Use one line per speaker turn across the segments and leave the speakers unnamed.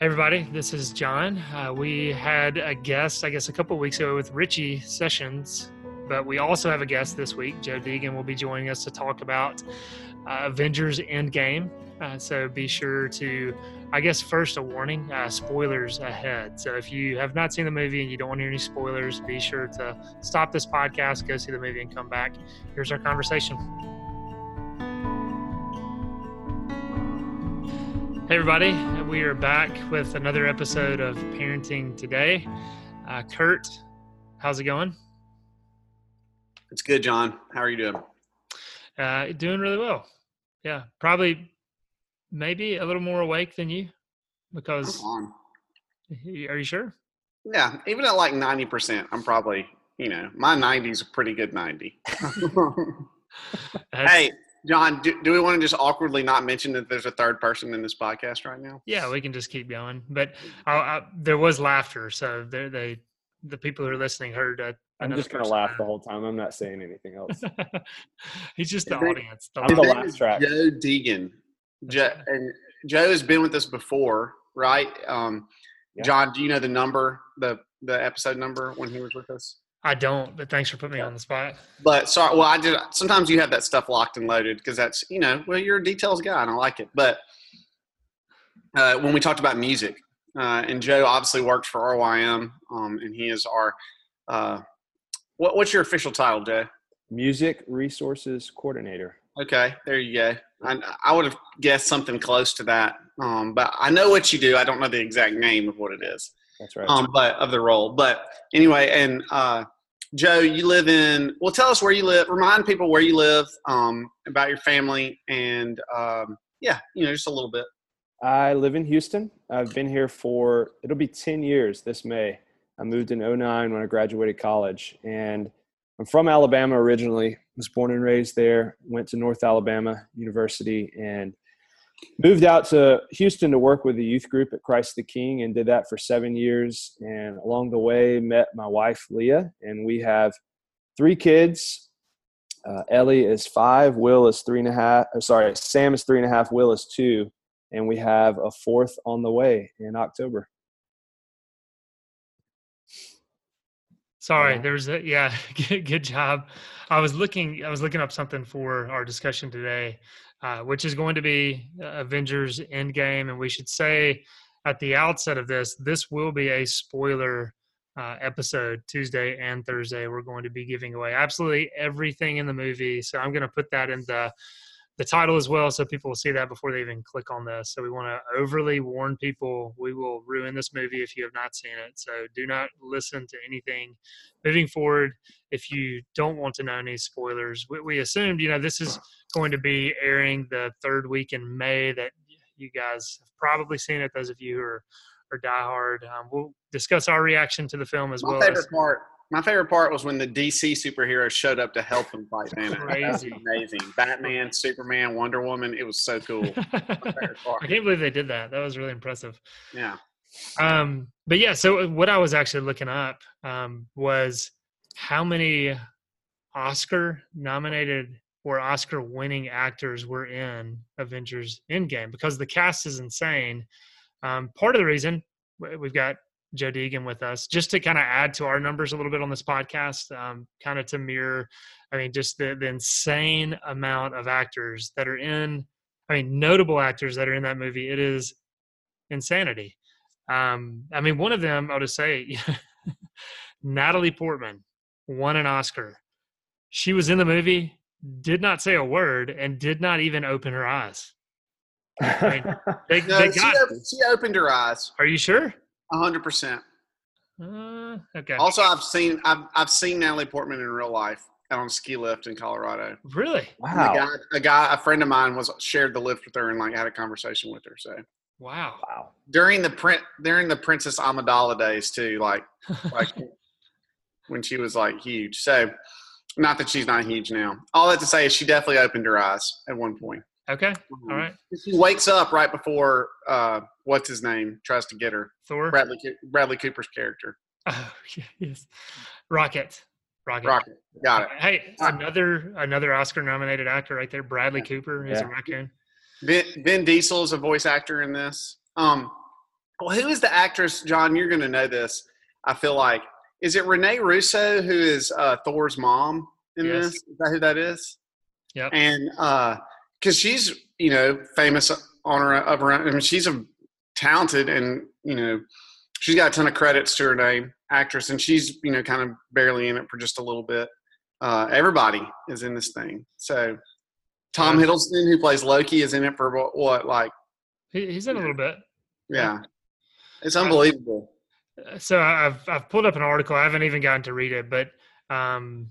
Hey, everybody, this is John. Uh, we had a guest, I guess, a couple weeks ago with Richie Sessions, but we also have a guest this week. Joe Deegan will be joining us to talk about uh, Avengers Endgame. Uh, so be sure to, I guess, first a warning uh, spoilers ahead. So if you have not seen the movie and you don't want to hear any spoilers, be sure to stop this podcast, go see the movie, and come back. Here's our conversation. Hey, everybody. We are back with another episode of Parenting Today. Uh, Kurt, how's it going?
It's good, John. How are you doing?
Uh, doing really well. Yeah, probably maybe a little more awake than you because. Are you sure?
Yeah, even at like 90%, I'm probably, you know, my 90 is a pretty good 90. Hey, John, do, do we want to just awkwardly not mention that there's a third person in this podcast right now?
Yeah, we can just keep going. But I, I, there was laughter, so they, they the people who are listening heard. Uh,
I'm just gonna laugh
laugh.
the whole time. I'm not saying anything else.
He's just the
His
audience. The
I'm the
His name
track.
Joe Deegan. Joe, and Joe has been with us before, right? Um,
Yeah.
John, do you know the number, the the episode number when he was with us?
I don't, but thanks for putting me on the spot.
But sorry, well, I did. Sometimes you have that stuff locked and loaded because that's you know, well, you're a details guy and I like it. But uh, when we talked about music, uh, and Joe obviously works for RYM, um, and he is our. Uh, what, what's your official title, Joe?
Music resources coordinator.
Okay, there you go. I, I would have guessed something close to that, um, but I know what you do. I don't know the exact name of what it is,
That's right.
um, but of the role. But anyway, and uh, Joe, you live in. Well, tell us where you live. Remind people where you live, um, about your family, and um, yeah, you know, just a little bit.
I live in Houston. I've been here for it'll be 10 years this May. I moved in 09 when I graduated college and I'm from Alabama originally. Was born and raised there. Went to North Alabama University and moved out to Houston to work with the youth group at Christ the King and did that for 7 years and along the way met my wife Leah and we have three kids. Uh, Ellie is five, Will is three and a half. Sorry, Sam is three and a half, Will is two and we have a fourth on the way in October.
Sorry, there's a yeah, good, good job. I was looking I was looking up something for our discussion today, uh, which is going to be uh, Avengers Endgame, and we should say at the outset of this, this will be a spoiler uh, episode Tuesday and Thursday. We're going to be giving away absolutely everything in the movie, so I'm going to put that in the the title as well, so people will see that before they even click on this. So we want to overly warn people: we will ruin this movie if you have not seen it. So do not listen to anything moving forward if you don't want to know any spoilers. We, we assumed, you know, this is going to be airing the third week in May. That you guys have probably seen it. Those of you who are are diehard, um, we'll discuss our reaction to the film as
My
well. As,
favorite part. My favorite part was when the DC superheroes showed up to help him fight Thanos. That was
Crazy.
amazing. Batman, Superman, Wonder Woman. It was so cool. My favorite part.
I can't believe they did that. That was really impressive.
Yeah.
Um, but yeah, so what I was actually looking up um, was how many Oscar nominated or Oscar winning actors were in Avengers Endgame because the cast is insane. Um, part of the reason we've got Joe Deegan with us, just to kind of add to our numbers a little bit on this podcast, um, kind of to mirror, I mean, just the, the insane amount of actors that are in, I mean, notable actors that are in that movie. It is insanity. Um, I mean, one of them, I'll just say, Natalie Portman won an Oscar. She was in the movie, did not say a word, and did not even open her eyes. mean, They,
No,
they got.
op- she opened her eyes.
Are you sure?
Hundred percent.
Uh, okay.
Also, I've seen I've I've seen Natalie Portman in real life out on a ski lift in Colorado.
Really?
And A
wow.
guy, a guy, a friend of mine was shared the lift with her and like had a conversation with her. So
Wow.
Wow.
during the print during the Princess Amidala days too, like like when she was like huge. So not that she's not huge now. All that to say is she definitely opened her eyes at one point.
Okay. All right.
She wakes up right before uh, what's his name tries to get her.
Thor.
Bradley Bradley Cooper's character.
Oh, yes. Rocket. Rocket.
Rocket. Got it.
Hey,
Uh,
another another Oscar nominated actor right there, Bradley
Yeah.
Cooper is a
Yeah.
raccoon.
Vin, Vin Diesel is a voice actor in this. Um, Well, who is the actress, John? You're going to know this. I feel like is it Rene Russo who is uh, Thor's mom in
Yes.
this? Is that who that is?
Yep.
And because she's you know famous on her of her own. I mean, she's a talented and you know she's got a ton of credits to her name, actress, and she's you know kind of barely in it for just a little bit. Uh, everybody is in this thing. So Tom. Hiddleston, who plays Loki, is in it for what, what like
He, he's in a little bit.
yeah, it's unbelievable.
So I've I've pulled up an article. I haven't even gotten to read it, but um,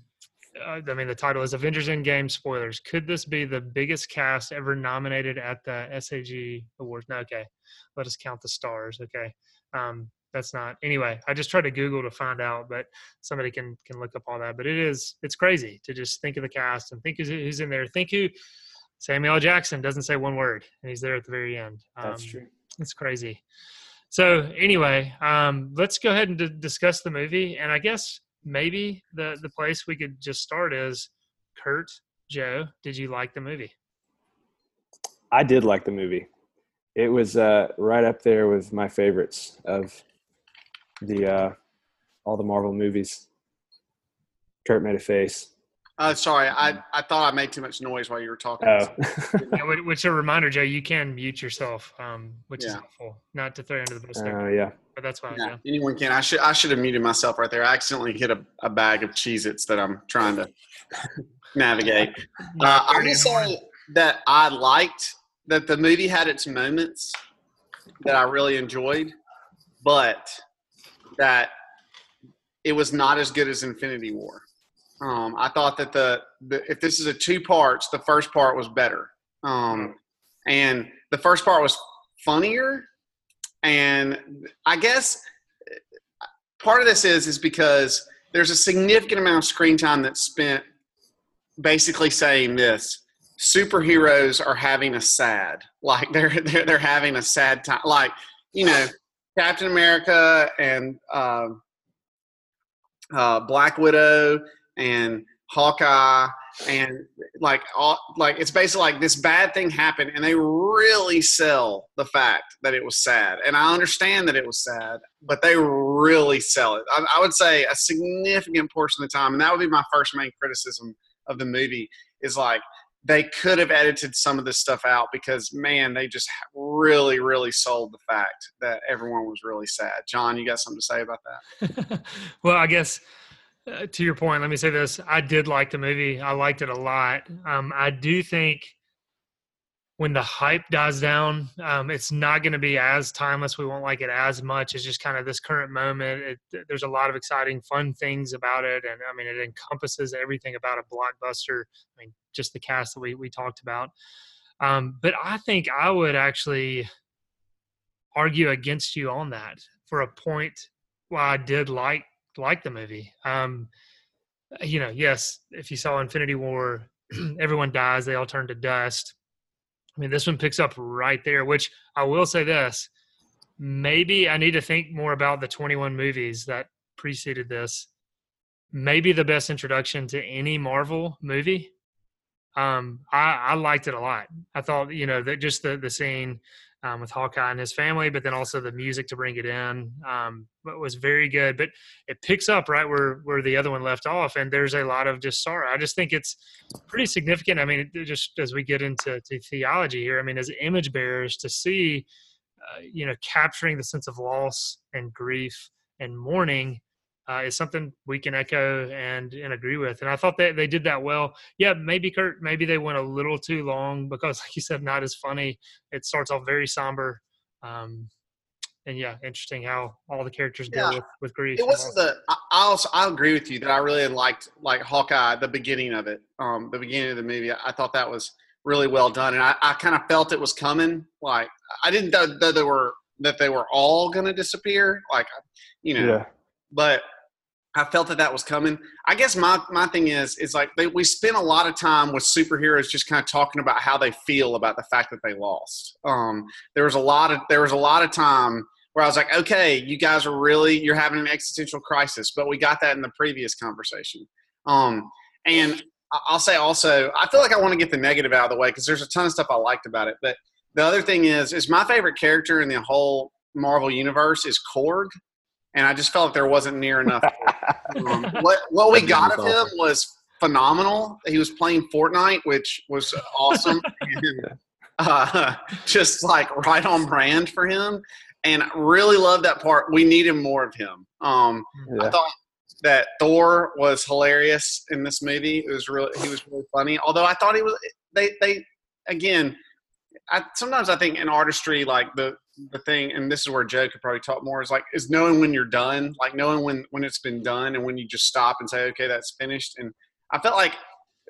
uh, I mean the title is Avengers Endgame spoilers. Could this be the biggest cast ever nominated at the SAG Awards? No, okay. Let us count the stars. Okay, um, that's not. Anyway, I just tried to Google to find out, but somebody can can look up all that. But it is it's crazy to just think of the cast and think who's, who's in there. Think who Samuel L. Jackson doesn't say one word, and he's there at the very end.
That's
Um,
true.
it's crazy. So anyway, um, let's go ahead and d- discuss the movie. And I guess maybe the the place we could just start is Kurt, Joe. Did you like the movie?
I did like the movie. It was uh, right up there with my favorites of the uh, all the Marvel movies. Kurt made a face.
Uh, sorry, I, I thought I made too much noise while you were talking.
Oh,
Yeah, which a reminder, Joe, you can mute yourself, um, which is helpful. Not to throw you under the bus, there,
uh, yeah.
but that's fine.
Yeah,
Yeah.
anyone can. I should I should have muted myself right there. I accidentally hit a, a bag of Cheez-Its that I'm trying to navigate. Uh, I will say that I liked that the movie had its moments that I really enjoyed, but that it was not as good as Infinity War. Um, I thought that the, the if this is a two parts, the first part was better, um, and the first part was funnier, and I guess part of this is is because there's a significant amount of screen time that's spent basically saying this superheroes are having a sad like they're they're, they're having a sad time like you know captain america and um uh, black widow and hawkeye and like all like it's basically like this bad thing happened and they really sell the fact that it was sad. And i understand that it was sad but they really sell it. I, I would say a significant portion of the time and that would be my first main criticism of the movie is like they could have edited some of this stuff out because man they just really really sold the fact that everyone was really sad. John you got something to say about that?
Well, I guess uh, to your point, let me say this: I did like the movie. I liked it a lot. Um, I do think when the hype dies down, um, it's not going to be as timeless. We won't like it as much. It's just kind of this current moment. It, there's a lot of exciting, fun things about it, and I mean, it encompasses everything about a blockbuster. I mean, just the cast that we we talked about. Um, but I think I would actually argue against you on that for a point. While I did like like the movie, um, you know, yes, if you saw Infinity War, everyone dies, they all turn to dust. I mean, this one picks up right there, which I will say this maybe I need to think more about the 21 movies that preceded this. Maybe the best introduction to any Marvel movie. Um, I, I liked it a lot. I thought, you know, that just the, the scene um, with Hawkeye and his family, but then also the music to bring it in um, was very good. But it picks up right where where the other one left off, and there's a lot of just sorrow. I just think it's pretty significant. I mean, just as we get into to theology here, I mean, as image bearers to see, uh, you know, capturing the sense of loss and grief and mourning. Uh, is something we can echo and and agree with, and I thought that they did that well. Yeah, maybe Kurt, maybe they went a little too long because, like you said, not as funny. It starts off very somber, um, and yeah, interesting how all the characters deal
Yeah.
with, with grief.
it wasn't the I, I also i agree with you that i really liked like hawkeye the beginning of it um the beginning of the movie i, I thought that was really well done and i, I kind of felt it was coming like i didn't know that they were that they were all gonna disappear like you know
Yeah.
but I felt that that was coming. I guess my my thing is is like they, we spend a lot of time with superheroes just kind of talking about how they feel about the fact that they lost. Um, there was a lot of there was a lot of time where I was like, okay, you guys are really you're having an existential crisis, but we got that in the previous conversation. Um, and I'll say also, I feel like I want to get the negative out of the way because there's a ton of stuff I liked about it, but the other thing is is my favorite character in the whole Marvel Universe is Korg, and I just felt like there wasn't near enough. um, what what we got of him was phenomenal. He was playing Fortnite, which was awesome. and, uh, just like right on brand for him, and really love that part. We needed more of him. Um,
Yeah.
I thought that Thor was hilarious in this movie. It was really he was really funny. Although I thought he was they they again. I, sometimes I think in artistry, like the the thing, and this is where Joe could probably talk more, is like is knowing when you're done, like knowing when when it's been done, and when you just stop and say, okay, that's finished. And I felt like,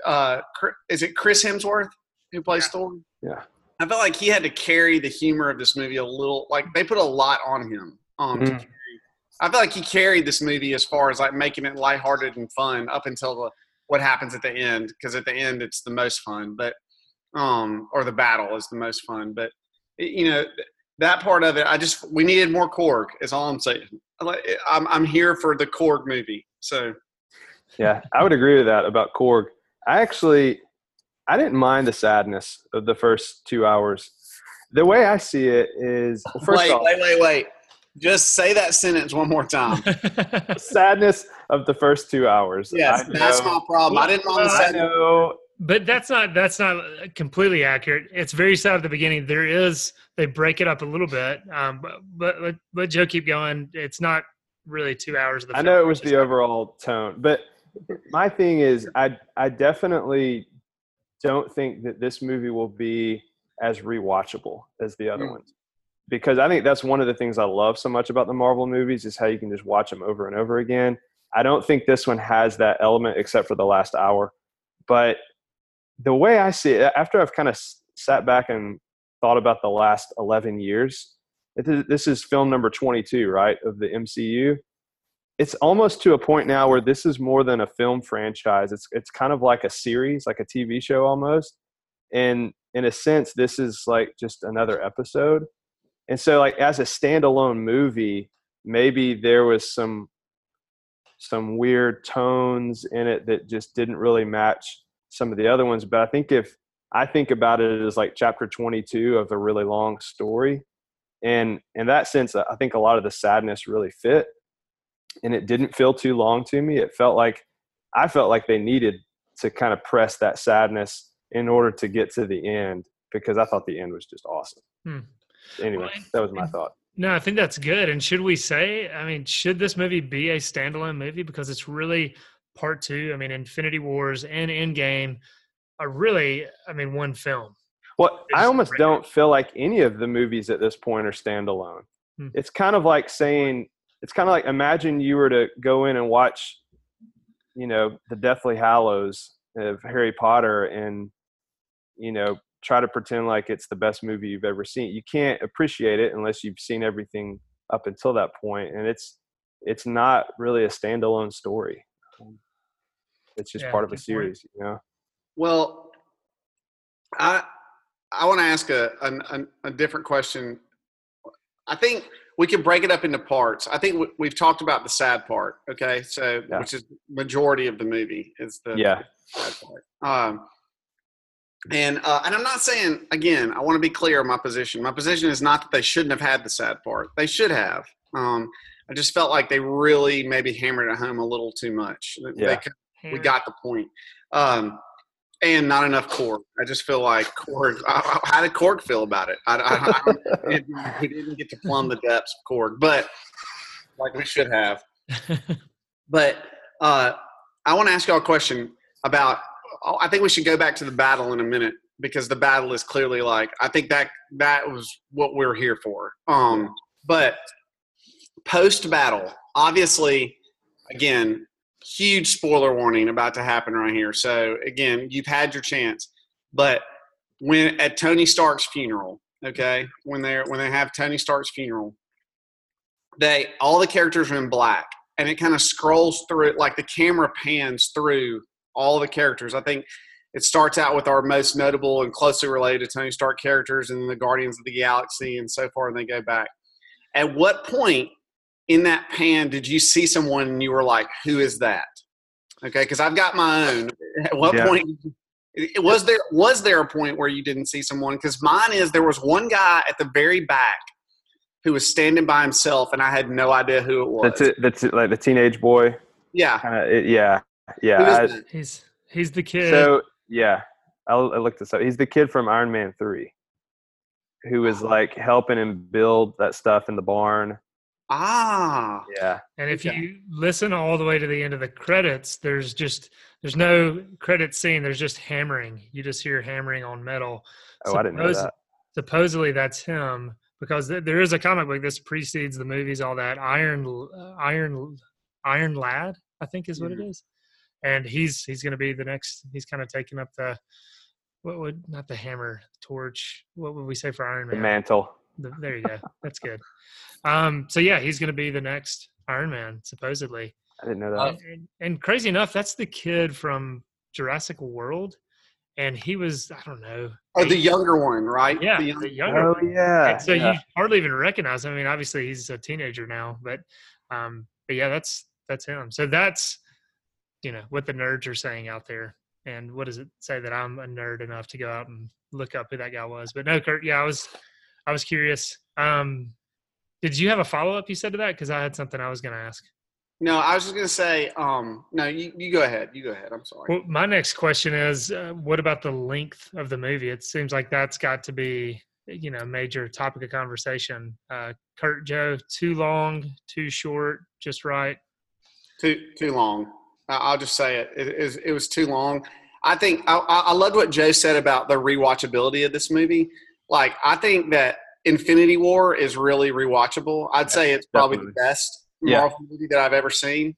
uh, is it Chris Hemsworth who plays Thor?
Yeah.
I felt like he had to carry the humor of this movie a little. Like they put a lot on him. Um, to
Mm.
carry. I feel like he carried this movie as far as like making it lighthearted and fun up until the what happens at the end, because at the end it's the most fun. But um, or the battle is the most fun. But you know that part of it, I just we needed more Korg. Is all I'm saying. I I'm I'm here for the Korg movie. So
Yeah, I would agree with that about Korg. I actually, I didn't mind the sadness of the first two hours. The way I see it is, well, first
wait,
off,
wait, wait, wait. Just say that sentence one more time.
sadness of the first two hours.
Yes,
I
that's my problem. I didn't mind the
I
sadness.
know.
But that's not that's not completely accurate. It's very sad at the beginning. There is they break it up a little bit, um, but but let, let Joe keep going. It's not really two hours of the.
I know it was the overall tone, but my thing is, I I definitely don't think that this movie will be as rewatchable as the other
Mm.
ones, because I think that's one of the things I love so much about the Marvel movies is how you can just watch them over and over again. I don't think this one has that element except for the last hour, but the way I see it, after I've kind of sat back and thought about the last 11 years, this is film number 22, right, of the MCU it's almost to a point now where this is more than a film franchise. It's it's kind of like a series, like a TV show almost. And in a sense, this is like just another episode. And so like as a standalone movie, maybe there was some some weird tones in it that just didn't really match some of the other ones. But I think if I think about it as like chapter 22 of a really long story. And in that sense, I think a lot of the sadness really fit and it didn't feel too long to me. It felt like I felt like they needed to kind of press that sadness in order to get to the end because I thought the end was just awesome.
Hmm.
Anyway,
Well, and-
that was my thought.
No, I think that's good. And should we say, I mean, should this movie be a standalone movie because it's really part two? I mean, Infinity Wars and Endgame are really, I mean, one film.
Well, I almost
it.
don't feel like any of the movies at this point are standalone.
Hmm.
It's kind of like saying, it's kind of like imagine you were to go in and watch, you know, the Deathly Hallows of Harry Potter and, you know, try to pretend like it's the best movie you've ever seen. You can't appreciate it unless you've seen everything up until that point, and it's it's not really a standalone story. It's just
Yeah,
part of a
good point.
series, you know.
Well, I I want to ask a, a a different question. I think we can break it up into parts. I think we- we've talked about the sad part. Okay, so
Yeah.
which is majority of the movie is the
Yeah.
sad part. Um, and uh, and I'm not saying again. I want to be clear on my position. My position is not that they shouldn't have had the sad part. They should have. Um, I just felt like they really maybe hammered it home a little too much. They
Yeah.
could we got the point. Um, and not enough Korg. I just feel like Korg. I- I- How did Korg feel about it? I, I, I it, he didn't get to plumb the depths of Korg, but like we should have. But uh, I want to ask y'all a question about. oh, I think we should go back to the battle in a minute because the battle is clearly like I think that that was what we're here for. Um, but post battle, obviously, again, huge spoiler warning about to happen right here. So again, you've had your chance, but when at Tony Stark's funeral, okay, when they're when they have Tony Stark's funeral, they all the characters are in black, and it kind of scrolls through it like the camera pans through all the characters. I think it starts out with our most notable and closely related to Tony Stark characters, and the Guardians of the Galaxy, and so far, and they go back. At what point in that pan did you see someone and you were like, "Who is that?" Okay, because I've got my own. At what
Yeah.
point was there was there a point where you didn't see someone? Because mine is there was one guy at the very back who was standing by himself, and I had no idea who it was.
That's it. That's it, like the teenage boy.
Yeah.
Kind of. Yeah. Yeah. I-
He's he's the kid.
so yeah, I'll, I looked this up. He's the kid from Iron Man Three, who was like helping him build that stuff in the barn.
Ah.
Yeah.
and if
okay.
you listen all the way to the end of the credits, there's just there's no credit scene. There's just hammering. You just hear hammering on metal.
Oh, I didn't know that.
Supposedly that's him because th- there is a comic book. This precedes the movies. All that Iron uh, Iron Iron Lad, I think is what
Mhm.
it is. And he's he's going to be the next. He's kind of taking up the what would not the hammer torch. What would we say for Iron Man?
The mantle.
The- there you go. That's good. Um, so yeah, he's going to be the next Iron Man, supposedly.
I didn't know
Uh,
that.
And, and crazy enough, that's the kid from Jurassic World, and he was I don't know.
Oh, the younger one, right?
yeah,
The
the, younger.
Oh
one.
yeah.
And so
yeah.
you hardly even recognize him. I mean, obviously he's a teenager now, but um, but yeah, that's that's him. So that's you know what the nerds are saying out there. And what does it say that I'm a nerd enough to go out and look up who that guy was? But no, Kurt. Yeah, I was I was curious. Um, did you have a follow up? You said to that because I had something I was going to ask.
No, I was just gonna say. Um, no, you, you go ahead. You go ahead. I'm sorry.
Well, my next question is, uh, what about the length of the movie? It seems like that's got to be, you know, a major topic of conversation. Uh, Kurt, Joe, too long, too short, just right.
too too long. I'll just say it. It, is it was too long. I think I I loved what Joe said about the rewatchability of this movie. Like I think that Infinity War is really rewatchable. I'd say it's probably
definitely.
the best
Yeah.
Marvel movie that I've ever seen.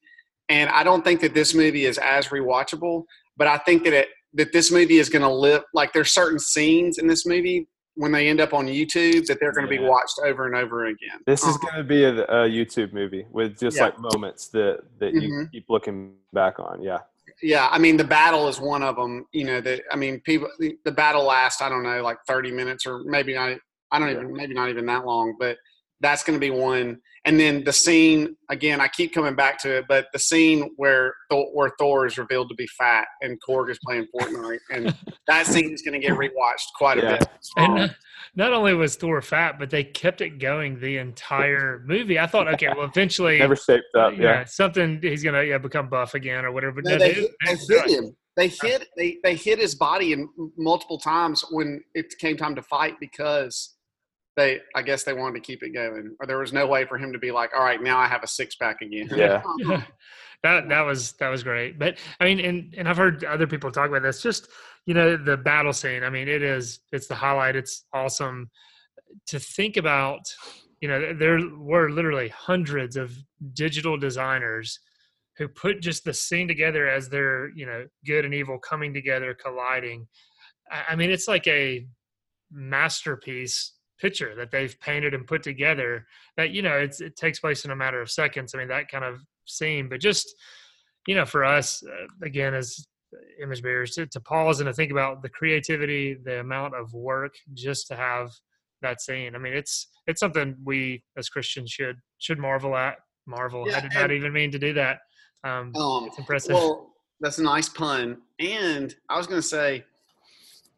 And I don't think that this movie is as rewatchable, but I think that it that this movie is going to live like there's certain scenes in this movie when they end up on YouTube that they're going to be watched over and over again.
This is
Um,
going to be a, a YouTube movie with just
Yeah.
like moments that that you
Mhm.
keep looking back on. Yeah.
Yeah, I mean the battle is one of them. You know, that I mean people the, the battle lasts I don't know like 30 minutes or maybe not I don't even maybe not even that long, but that's going to be one. And then the scene again, I keep coming back to it, but the scene where Thor, where Thor is revealed to be fat and Korg is playing Fortnite, and that scene is going to get rewatched quite a
Yeah.
bit.
And not, not only was Thor fat, but they kept it going the entire movie. I thought, okay, well, eventually,
Never shaped up.
yeah,
Yeah.
something he's gonna yeah become buff again or whatever. But
No,
no,
they,
they-
hit, they
they-
hit him. They hit they they hit his body in multiple times when it came time to fight because they I guess they wanted to keep it going, or there was no way for him to be like, all right, now I have a six pack again.
Yeah.
Yeah. that that was that was great. But I mean, and and I've heard other people talk about this. Just you know, the battle scene. I mean, it is it's the highlight. It's awesome to think about. You know, there were literally hundreds of digital designers who put just the scene together as they're you know good and evil coming together, colliding. I I mean, it's like a masterpiece picture that they've painted and put together that you know it's, it takes place in a matter of seconds. I mean that kind of scene but just you know for us uh, again as image bearers to, to pause and to think about the creativity the amount of work just to have that scene. I mean it's it's something we as christians should should marvel at marvel. I did not even mean to do that? Um
Um,
it's impressive.
Well, that's a nice pun. And I was going to say,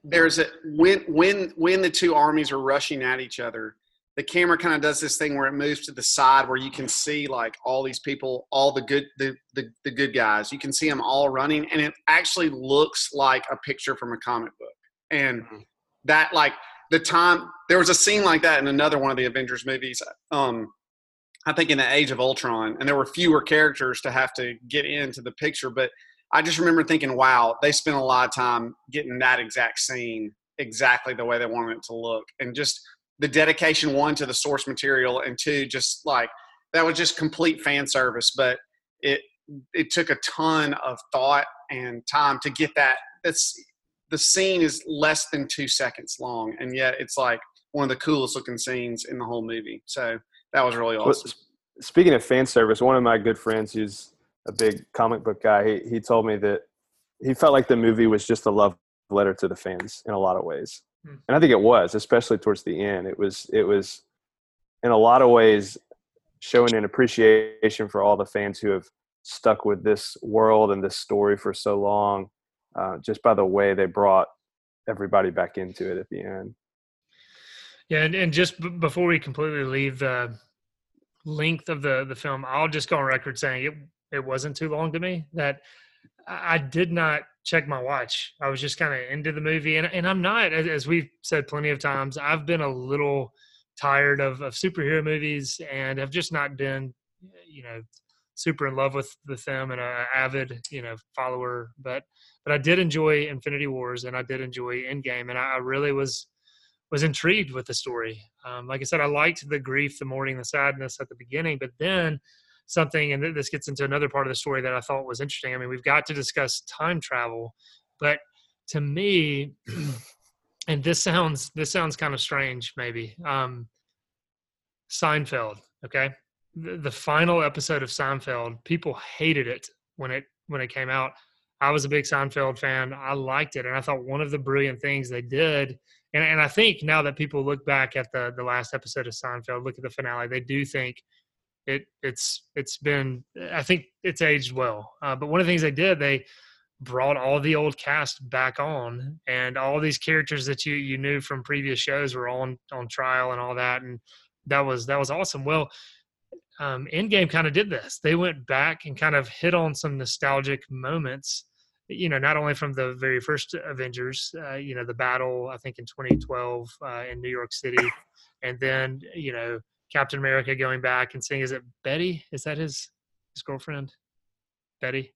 there's a when when when the two armies are rushing at each other, the camera kind of does this thing where it moves to the side where you can see like all these people, all the good the the, the good guys. You can see them all running, and it actually looks like a picture from a comic book. And
Mhm.
that like the time there was a scene like that in another one of the Avengers movies. Um, I think in the Age of Ultron, and there were fewer characters to have to get into the picture. But I just remember thinking, wow, they spent a lot of time getting that exact scene exactly the way they wanted it to look, and just the dedication one to the source material, and two, just like that was just complete fan service. But it it took a ton of thought and time to get that. That's the scene is less than two seconds long, and yet it's like one of the coolest looking scenes in the whole movie. So that was really awesome.
s- speaking of fan service, one of my good friends who's a big comic book guy, he, he told me that he felt like the movie was just a love letter to the fans in a lot of ways.
Hmm.
And I think it was, especially towards the end. It was it was in a lot of ways showing an appreciation for all the fans who have stuck with this world and this story for so long, uh, just by the way they brought everybody back into it at the end.
Yeah, and, and just b- before we completely leave the length of the the film, I'll just go on record saying it it wasn't too long to me. That I did not check my watch. I was just kind of into the movie, and and I'm not, as we've said plenty of times, I've been a little tired of of superhero movies, and have just not been, you know, super in love with with them and a avid you know follower. But but I did enjoy Infinity Wars, and I did enjoy Endgame, and I, I really was was intrigued with the story. Um, like I said, I liked the grief, the mourning, the sadness at the beginning, but then something, and this gets into another part of the story that I thought was interesting. I mean, we've got to discuss time travel, but to me, and this sounds this sounds kind of strange, maybe. Um, Seinfeld, okay, the, the final episode of Seinfeld, people hated it when it when it came out. I was a big Seinfeld fan. I liked it, and I thought one of the brilliant things they did, and, and I think now that people look back at the the last episode of Seinfeld, look at the finale, they do think it it's it's been I think it's aged well. Uh, but one of the things they did, they brought all the old cast back on, and all these characters that you you knew from previous shows were on on trial and all that, and that was that was awesome. Well, um, Endgame kind of did this. They went back and kind of hit on some nostalgic moments. You know, not only from the very first Avengers, uh, you know, the battle I think in 2012 uh, in New York City, and then you know Captain America going back and saying, "Is it Betty? Is that his his girlfriend, Betty?"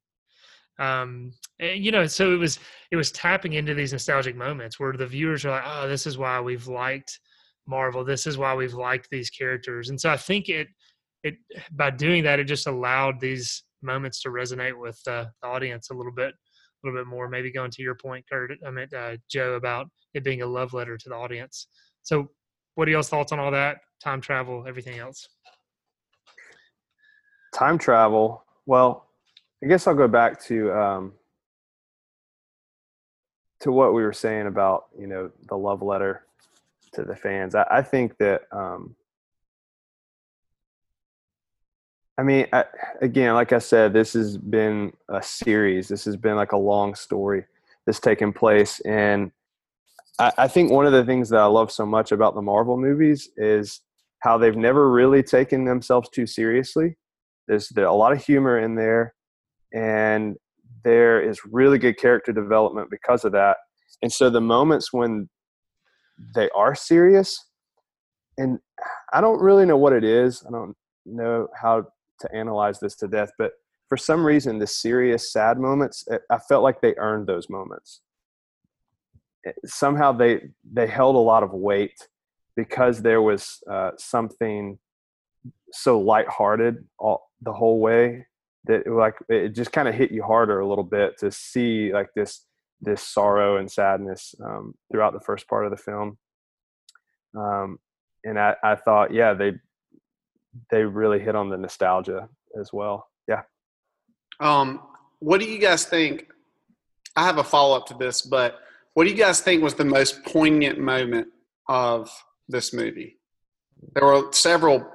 Um, and, you know, so it was it was tapping into these nostalgic moments where the viewers are like, "Oh, this is why we've liked Marvel. This is why we've liked these characters." And so I think it it by doing that, it just allowed these moments to resonate with uh, the audience a little bit a little bit more. Maybe going to your point, Kurt, I meant uh, Joe, about it being a love letter to the audience. So, what are y'all's thoughts on all that? time travel, everything else?
Time travel. Well, I guess I'll go back to um, to what we were saying about you know the love letter to the fans. I, I think that um, I mean, I, again, like I said, this has been a series. This has been like a long story that's taken place, and I, I think one of the things that I love so much about the Marvel movies is how they've never really taken themselves too seriously. There's a lot of humor in there, and there is really good character development because of that. And so the moments when they are serious, and I don't really know what it is. I don't know how to analyze this to death, but for some reason, the serious, sad moments, eh, I felt like they earned those moments. Somehow they they held a lot of weight because there was uh, something so lighthearted all the whole way that it, like it just kind of hit you harder a little bit to see like this this sorrow and sadness um, throughout the first part of the film. Um, and I, I thought, yeah, they they really hit on the nostalgia as well. Yeah.
Um, what do you guys think? I have a follow up to this, but what do you guys think was the most poignant moment of this movie. There were several.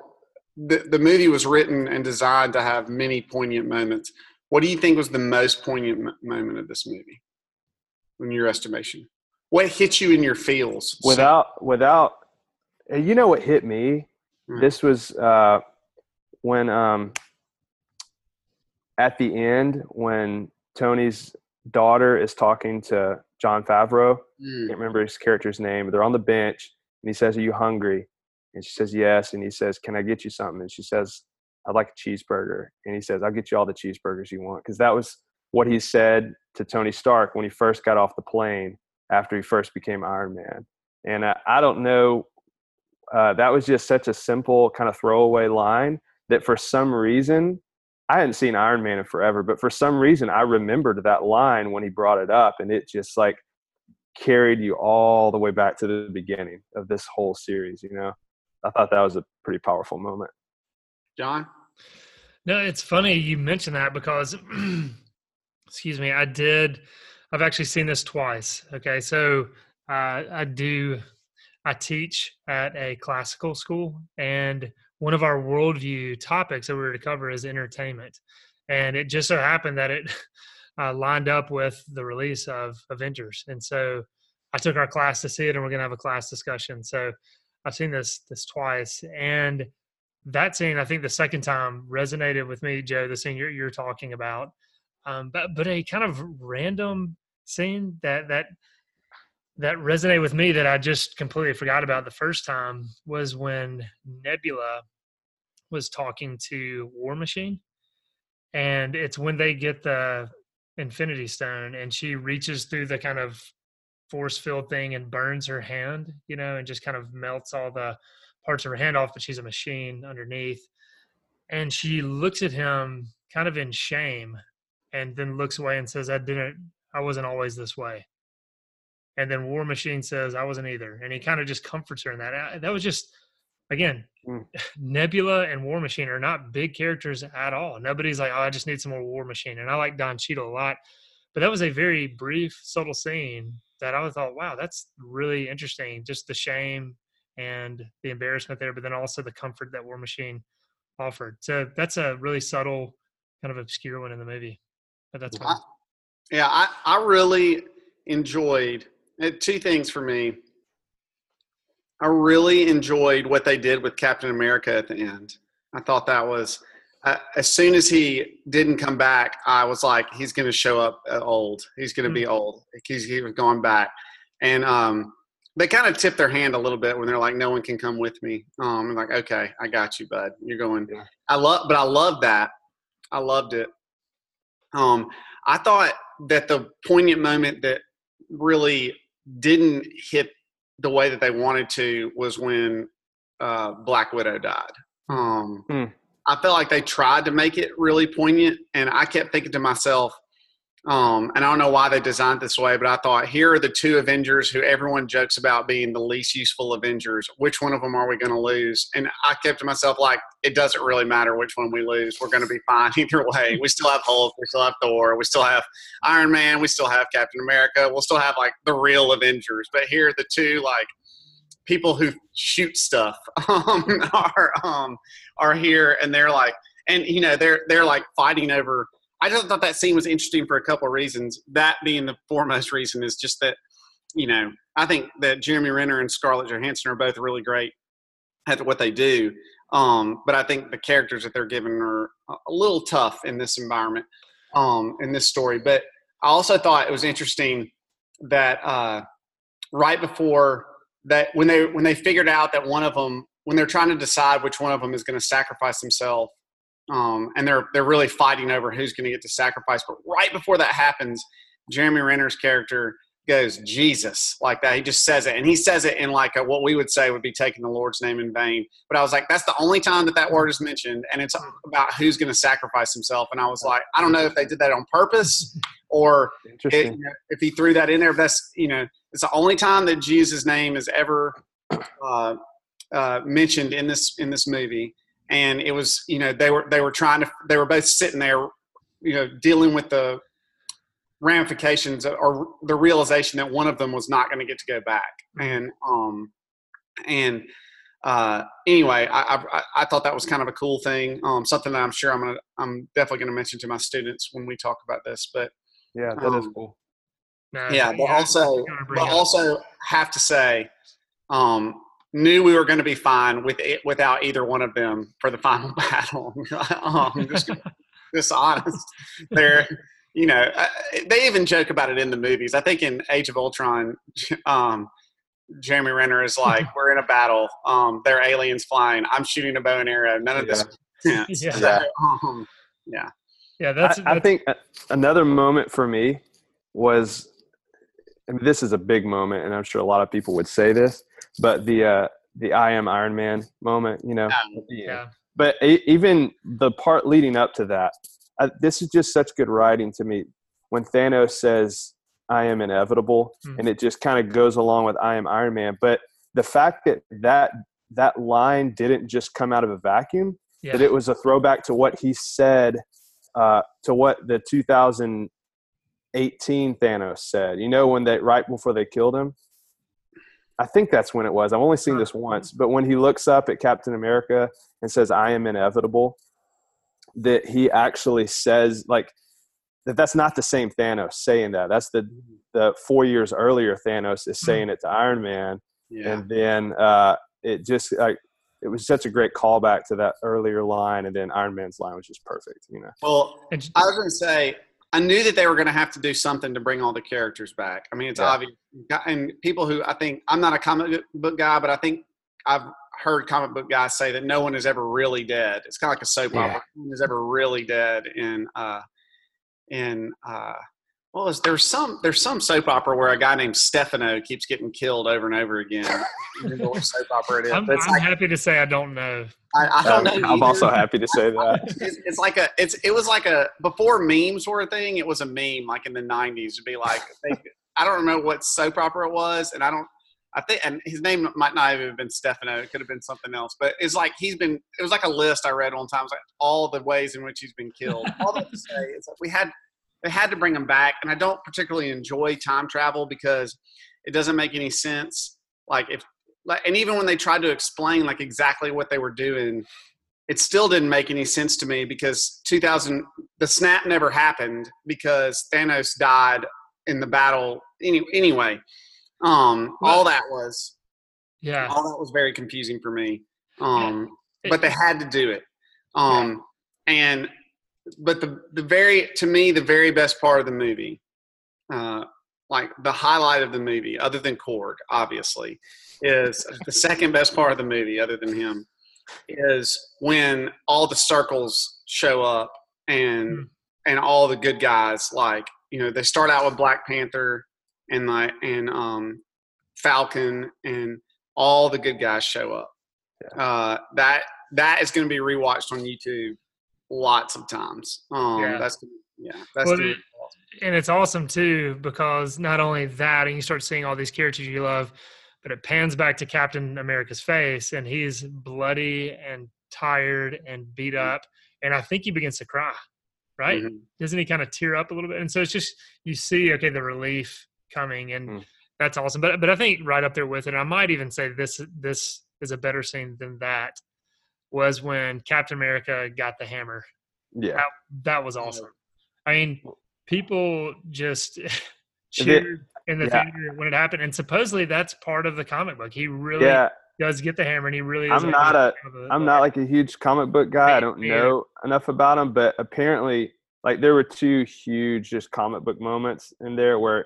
The, the movie was written and designed to have many poignant moments. What do you think was the most poignant moment of this movie, in your estimation? What hit you in your feels?
Without, without, you know what hit me? Mm-hmm. This was uh, when um, at the end when Tony's daughter is talking to Jon Favreau. Mm. Can't remember his character's name. They're on the bench, and he says, Are you hungry? And she says, Yes. And he says, Can I get you something? And she says, I'd like a cheeseburger. And he says, I'll get you all the cheeseburgers you want. Because that was what he said to Tony Stark when he first got off the plane after he first became Iron Man. And I, I don't know, uh, that was just such a simple kind of throwaway line that for some reason, I hadn't seen Iron Man in forever, but for some reason, I remembered that line when he brought it up. And it just like carried you all the way back to the beginning of this whole series. You know, I thought that was a pretty powerful moment.
John.
No, it's funny you mentioned that because, excuse me, I did. I've actually seen this twice. Okay, so uh, I do. I teach at a classical school, and one of our worldview topics that we were to cover is entertainment. And it just so happened that it uh, lined up with the release of Avengers. And so I took our class to see it, and we're going to have a class discussion. So I've seen this this twice, and that scene I think the second time resonated with me, Joe. The scene you're you're talking about, um, but but a kind of random scene that that that resonated with me that I just completely forgot about the first time was when Nebula was talking to War Machine, and it's when they get the Infinity Stone, and she reaches through the kind of force field thing and burns her hand, you know, and just kind of melts all the parts of her hand off, but she's a machine underneath. And she looks at him kind of in shame and then looks away and says, I didn't, I wasn't always this way. And then War Machine says, I wasn't either. And he kind of just comforts her in that. That was just, again, mm. Nebula and War Machine are not big characters at all. Nobody's like, oh, I just need some more War Machine. And I like Don Cheadle a lot. But that was a very brief, subtle scene that I thought, wow, that's really interesting. Just the shame and the embarrassment there, but then also the comfort that War Machine offered. So that's a really subtle, kind of obscure one in the movie. But that's.
Yeah, I, I really enjoyed two things for me. I really enjoyed what they did with Captain America at the end. I thought that was uh, as soon as he didn't come back, I was like, he's going to show up uh, old. He's going to mm-hmm. be old. He's he was going back, and um, they kind of tip their hand a little bit when they're like, no one can come with me. Um, I'm like, okay, I got you, bud. You're going. Yeah. I love, but I love that. I loved it. Um, I thought that the poignant moment that really didn't hit the way that they wanted to was when uh, Black Widow died. Um, mm. I felt like they tried to make it really poignant, and I kept thinking to myself, um, and I don't know why they designed this way, but I thought here are the two Avengers who everyone jokes about being the least useful Avengers. Which one of them are we going to lose? And I kept to myself like, it doesn't really matter which one we lose. We're going to be fine either way. We still have Hulk, we still have Thor, we still have Iron Man, we still have Captain America. We'll still have like the real Avengers. But here are the two like people who shoot stuff um, are um, are here, and they're like, and you know, they're they're like fighting over. I just thought that scene was interesting for a couple of reasons. That being the foremost reason is just that, you know, I think that Jeremy Renner and Scarlett Johansson are both really great at what they do. Um, but I think the characters that they're given are a little tough in this environment, um, in this story. But I also thought it was interesting that uh, right before that when they when they figured out that one of them when they're trying to decide which one of them is going to sacrifice himself um, and they're they're really fighting over who's going to get to sacrifice but right before that happens jeremy renner's character goes jesus like that. He just says it and he says it in like a, what we would say would be taking the lord's name in vain. But i was like that's the only time that that word is mentioned and it's about who's going to sacrifice himself. And i was like i don't know if they did that on purpose or it, if he threw that in there that's you know it's the only time that Jesus' name is ever uh, uh, mentioned in this in this movie, and it was you know they were they were trying to they were both sitting there, you know, dealing with the ramifications or the realization that one of them was not going to get to go back, and um, and uh, anyway, I, I, I thought that was kind of a cool thing, um, something that I'm sure I'm gonna I'm definitely going to mention to my students when we talk about this, but.
Yeah, that um, is cool
yeah, but also, but also have to say, um, knew we were going to be fine with it without either one of them for the final battle. um, just, just honest, they're you know uh, they even joke about it in the movies. I think in Age of Ultron, um, Jeremy Renner is like, "We're in a battle. Um, there are aliens flying. I'm shooting a bow and arrow. None of yeah. this." yeah.
yeah. Um, yeah. Yeah, that's, I, that's, I think another moment for me was I mean, this is a big moment, and I'm sure a lot of people would say this, but the uh, the I am Iron Man moment, you know,
yeah.
But even the part leading up to that, uh, this is just such good writing to me. When Thanos says, "I am inevitable," mm-hmm. and it just kind of goes along with "I am Iron Man," but the fact that that that line didn't just come out of a vacuum, yeah. that it was a throwback to what he said, uh, to what the 2018 Thanos said. You know when they right before they killed him? I think that's when it was. I've only seen this uh-huh. once, but when he looks up at Captain America and says, "I am inevitable," that he actually says like that. That's not the same Thanos saying that. That's the mm-hmm. the four years earlier Thanos is mm-hmm. saying it to Iron Man, yeah. and then uh, it just like it was such a great callback to that earlier line, and then Iron Man's line was just perfect. You know.
Well, I was going to say I knew that they were going to have to do something to bring all the characters back. I mean, it's yeah. obvious, and people who I think I'm not a comic book guy, but I think I've heard comic book guys say that no one is ever really dead. It's kind of like a soap yeah. opera. No one is ever really dead in uh, in uh, well, there's some there's some soap opera where a guy named Stefano keeps getting killed over and over again.
soap opera it is. I'm, I'm like, happy to say I don't know.
I, I don't um,
know. I'm also happy to say that.
It's, it's, like a it's it was like a before memes were a thing. It was a meme like in the '90s to be like they, I don't remember what soap opera it was, and I don't. I think, and his name might not have been Stefano. It could have been something else. But it's like he's been. It was like a list I read one time. like all the ways in which he's been killed. All that to say is like we had they had to bring him back. And I don't particularly enjoy time travel because it doesn't make any sense. Like if like, and even when they tried to explain like exactly what they were doing, it still didn't make any sense to me because 2000 the snap never happened because Thanos died in the battle any, anyway. Um, all that was
yeah,
all that was very confusing for me. Um, but they had to do it. Um, and but the the very to me the very best part of the movie, uh, like the highlight of the movie, other than Korg, obviously, is the second best part of the movie, other than him, is when all the circles show up and mm. and all the good guys like you know they start out with Black Panther and like and um, Falcon and all the good guys show up. Yeah. Uh, that that is going to be rewatched on YouTube lots of times. Um, yeah. That's yeah. That's well,
awesome. and it's awesome too because not only that, and you start seeing all these characters you love, but it pans back to Captain America's face, and he's bloody and tired and beat mm-hmm. up, and I think he begins to cry. Right? Mm-hmm. Doesn't he kind of tear up a little bit? And so it's just you see, okay, the relief coming, and mm. that's awesome. But but I think right up there with it, I might even say this this is a better scene than that was when Captain America got the hammer.
Yeah,
that, that was awesome. I mean, people just cheered in the yeah. theater when it happened, and supposedly that's part of the comic book. He really yeah. does get the hammer, and he really.
I'm not a. I'm not like a huge comic book guy. I don't know enough about him, but apparently, like there were two huge just comic book moments in there where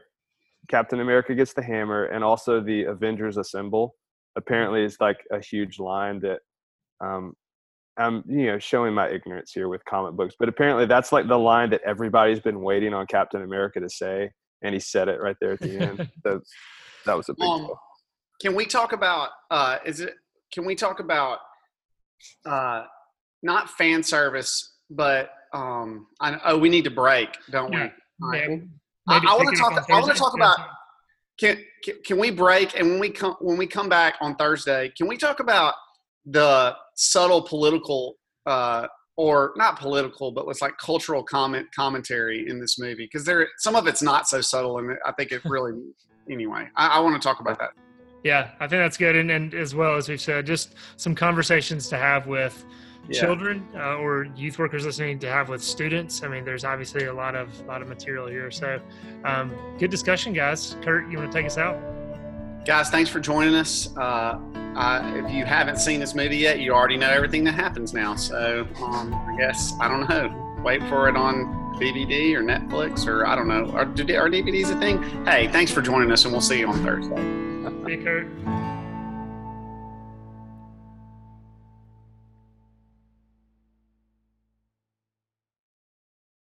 Captain America gets the hammer, and also the Avengers assemble. Apparently, it's like a huge line that um, I'm you know showing my ignorance here with comic books, but apparently that's like the line that everybody's been waiting on Captain America to say, and he said it right there at the end. so that was a big um, deal.
Can we talk about? Uh, is it? Can we talk about? Uh, not fan service, but um, I, oh, we need to break, don't yeah. we? Right. I, I want to talk. I want to talk about. Can, can can we break and when we come when we come back on Thursday? Can we talk about the subtle political uh, or not political, but with like cultural comment commentary in this movie because there some of it's not so subtle, and I think it really anyway. I, I want to talk about that.
Yeah, I think that's good, and, and as well as we've said, just some conversations to have with yeah. children uh, or youth workers listening to have with students. I mean, there's obviously a lot of lot of material here, so um, good discussion, guys. Kurt, you want to take us out?
Guys, thanks for joining us. Uh, if you haven't seen this movie yet, you already know everything that happens now. So um, I guess, I don't know, wait for it on DVD or Netflix or I don't know. Are, are DVDs a thing? Hey, thanks for joining us and we'll see you on Thursday.
Hey, Kurt.